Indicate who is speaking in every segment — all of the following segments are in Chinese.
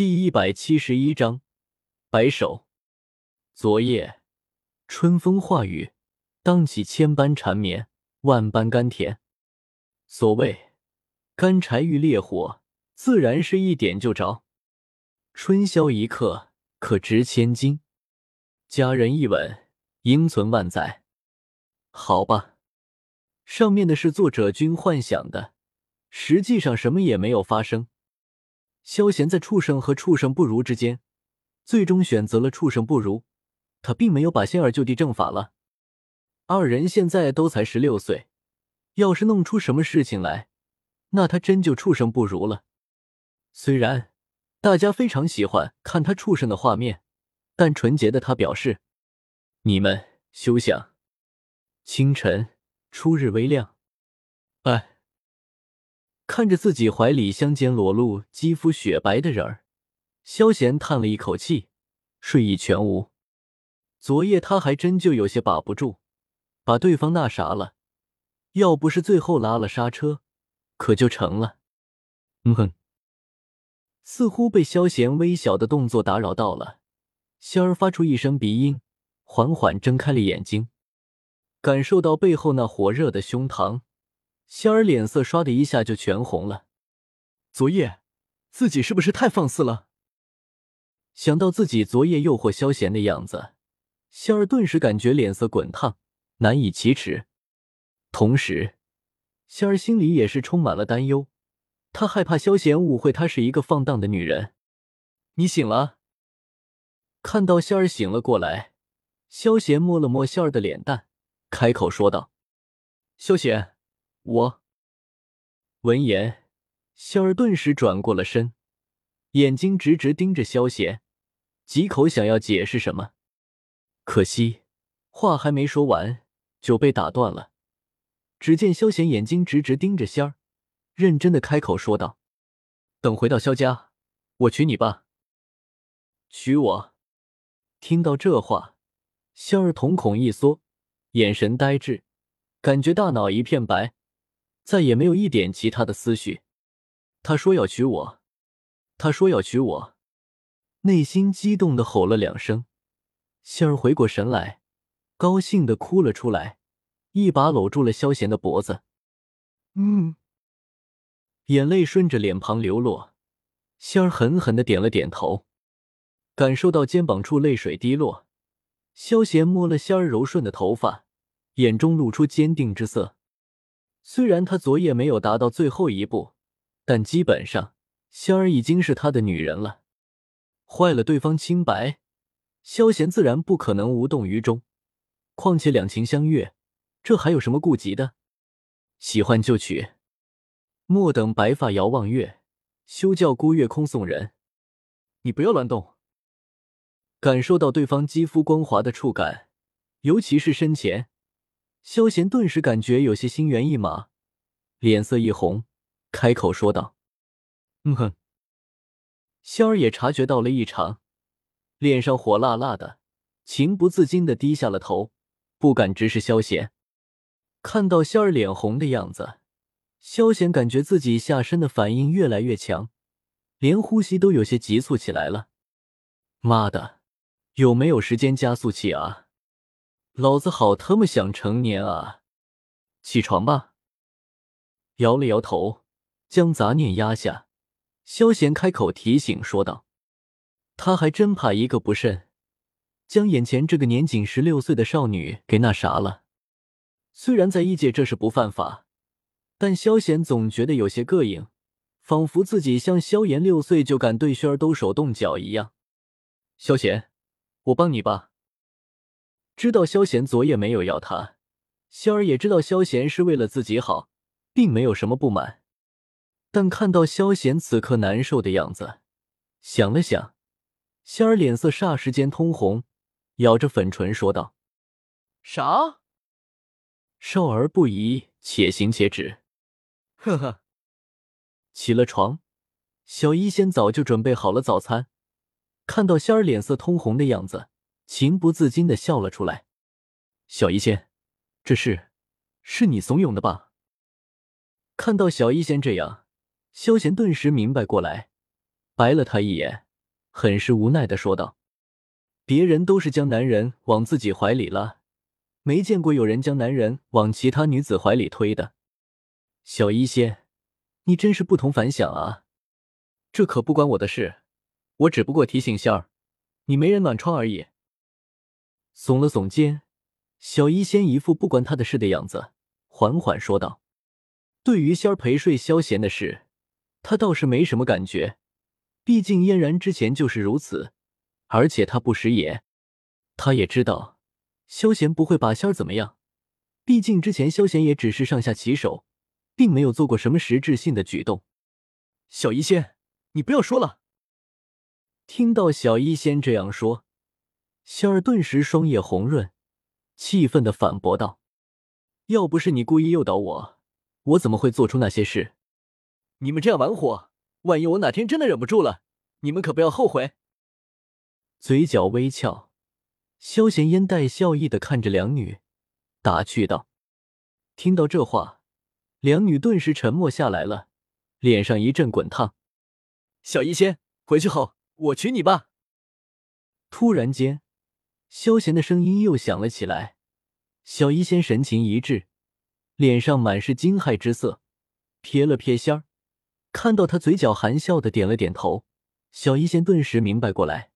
Speaker 1: 第一百七十一章，白首。昨夜春风化雨，荡起千般缠绵，万般甘甜。所谓干柴遇烈火，自然是一点就着。春宵一刻，可值千金。佳人一吻，应存万载。好吧，上面的是作者君幻想的，实际上什么也没有发生。萧贤在畜生和畜生不如之间，最终选择了畜生不如。他并没有把仙儿就地正法了。二人现在都才十六岁，要是弄出什么事情来，那他真就畜生不如了。虽然大家非常喜欢看他畜生的画面，但纯洁的他表示：“你们休想。”清晨，初日微亮，哎。看着自己怀里香肩裸露、肌肤雪白的人儿，萧贤叹了一口气，睡意全无。昨夜他还真就有些把不住，把对方那啥了。要不是最后拉了刹车，可就成了。嗯哼，似乎被萧贤微小的动作打扰到了，仙儿发出一声鼻音，缓缓睁开了眼睛，感受到背后那火热的胸膛。仙儿脸色唰的一下就全红了。昨夜自己是不是太放肆了？想到自己昨夜诱惑萧贤的样子，仙儿顿时感觉脸色滚烫，难以启齿。同时，仙儿心里也是充满了担忧，她害怕萧贤误会她是一个放荡的女人。你醒了？看到仙儿醒了过来，萧贤摸了摸仙儿的脸蛋，开口说道：“萧贤。”我闻言，仙儿顿时转过了身，眼睛直直盯着萧贤，几口想要解释什么，可惜话还没说完就被打断了。只见萧贤眼睛直直盯着仙儿，认真的开口说道：“等回到萧家，我娶你吧。”娶我？听到这话，仙儿瞳孔一缩，眼神呆滞，感觉大脑一片白。再也没有一点其他的思绪。他说要娶我，他说要娶我，内心激动的吼了两声。仙儿回过神来，高兴的哭了出来，一把搂住了萧贤的脖子。嗯，眼泪顺着脸庞流落，仙儿狠狠的点了点头，感受到肩膀处泪水滴落。萧贤摸了仙儿柔顺的头发，眼中露出坚定之色。虽然他昨夜没有达到最后一步，但基本上仙儿已经是他的女人了。坏了对方清白，萧贤自然不可能无动于衷。况且两情相悦，这还有什么顾及的？喜欢就娶，莫等白发遥望月，休叫孤月空送人。你不要乱动。感受到对方肌肤光滑的触感，尤其是身前。萧贤顿时感觉有些心猿意马，脸色一红，开口说道：“嗯哼。”仙儿也察觉到了异常，脸上火辣辣的，情不自禁的低下了头，不敢直视萧贤。看到仙儿脸红的样子，萧贤感觉自己下身的反应越来越强，连呼吸都有些急促起来了。妈的，有没有时间加速器啊？老子好他妈想成年啊！起床吧。摇了摇头，将杂念压下，萧贤开口提醒说道：“他还真怕一个不慎，将眼前这个年仅十六岁的少女给那啥了。虽然在异界这是不犯法，但萧贤总觉得有些膈应，仿佛自己像萧炎六岁就敢对轩儿动手动脚一样。萧贤，我帮你吧。”知道萧贤昨夜没有要他，仙儿也知道萧贤是为了自己好，并没有什么不满。但看到萧贤此刻难受的样子，想了想，仙儿脸色霎时间通红，咬着粉唇说道：“
Speaker 2: 啥？
Speaker 1: 少儿不宜，且行且止。”
Speaker 2: 呵呵。
Speaker 1: 起了床，小医仙早就准备好了早餐，看到仙儿脸色通红的样子。情不自禁的笑了出来，小医仙，这是是你怂恿的吧？看到小医仙这样，萧贤顿时明白过来，白了他一眼，很是无奈的说道：“别人都是将男人往自己怀里拉，没见过有人将男人往其他女子怀里推的。小医仙，你真是不同凡响啊！这可不关我的事，我只不过提醒仙儿，你没人暖床而已。”耸了耸肩，小医仙一副不关他的事的样子，缓缓说道：“对于仙儿陪睡消闲的事。”他倒是没什么感觉，毕竟嫣然之前就是如此，而且他不识也，他也知道萧贤不会把仙儿怎么样，毕竟之前萧贤也只是上下其手，并没有做过什么实质性的举动。
Speaker 2: 小医仙，你不要说了。
Speaker 1: 听到小医仙这样说，仙儿顿时双眼红润，气愤的反驳道：“要不是你故意诱导我，我怎么会做出那些事？”
Speaker 2: 你们这样玩火，万一我哪天真的忍不住了，你们可不要后悔。
Speaker 1: 嘴角微翘，萧贤烟带笑意的看着两女，打趣道：“听到这话，两女顿时沉默下来了，脸上一阵滚烫。”
Speaker 2: 小医仙，回去后我娶你吧。
Speaker 1: 突然间，萧贤的声音又响了起来。小医仙神情一滞，脸上满是惊骇之色，瞥了瞥仙儿。看到他嘴角含笑的点了点头，小医仙顿时明白过来。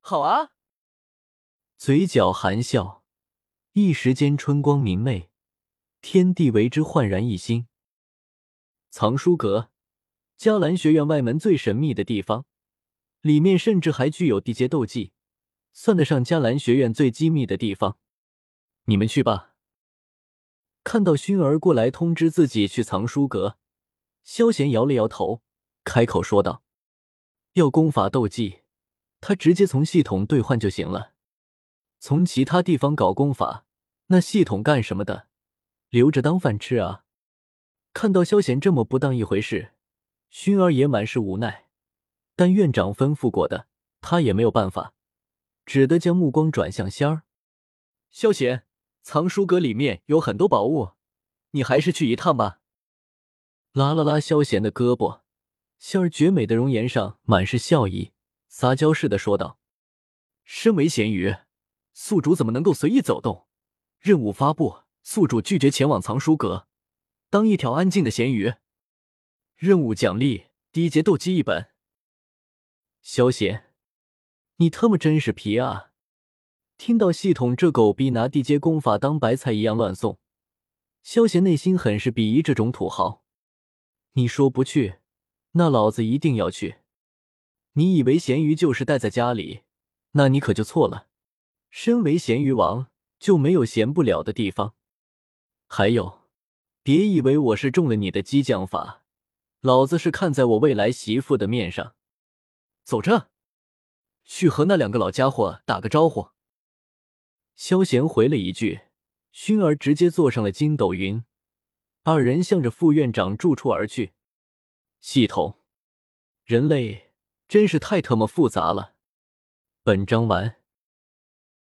Speaker 2: 好啊，
Speaker 1: 嘴角含笑，一时间春光明媚，天地为之焕然一新。藏书阁，迦兰学院外门最神秘的地方，里面甚至还具有地阶斗技，算得上迦兰学院最机密的地方。你们去吧。看到薰儿过来通知自己去藏书阁。萧贤摇了摇头，开口说道：“要功法斗技，他直接从系统兑换就行了。从其他地方搞功法，那系统干什么的？留着当饭吃啊！”看到萧贤这么不当一回事，薰儿也满是无奈。但院长吩咐过的，他也没有办法，只得将目光转向仙儿。
Speaker 2: 萧贤，藏书阁里面有很多宝物，你还是去一趟吧。
Speaker 1: 拉了拉萧贤的胳膊，仙儿绝美的容颜上满是笑意，撒娇似的说道：“
Speaker 2: 身为咸鱼，宿主怎么能够随意走动？任务发布，宿主拒绝前往藏书阁，当一条安静的咸鱼。任务奖励：低阶斗技一本。”
Speaker 1: 萧贤，你他妈真是皮啊！听到系统这狗逼拿地阶功法当白菜一样乱送，萧贤内心很是鄙夷这种土豪。你说不去，那老子一定要去。你以为咸鱼就是待在家里，那你可就错了。身为咸鱼王，就没有闲不了的地方。还有，别以为我是中了你的激将法，老子是看在我未来媳妇的面上。
Speaker 2: 走着，去和那两个老家伙打个招呼。
Speaker 1: 萧贤回了一句，薰儿直接坐上了筋斗云。二人向着副院长住处而去。系统，人类真是太特么复杂了。本章完。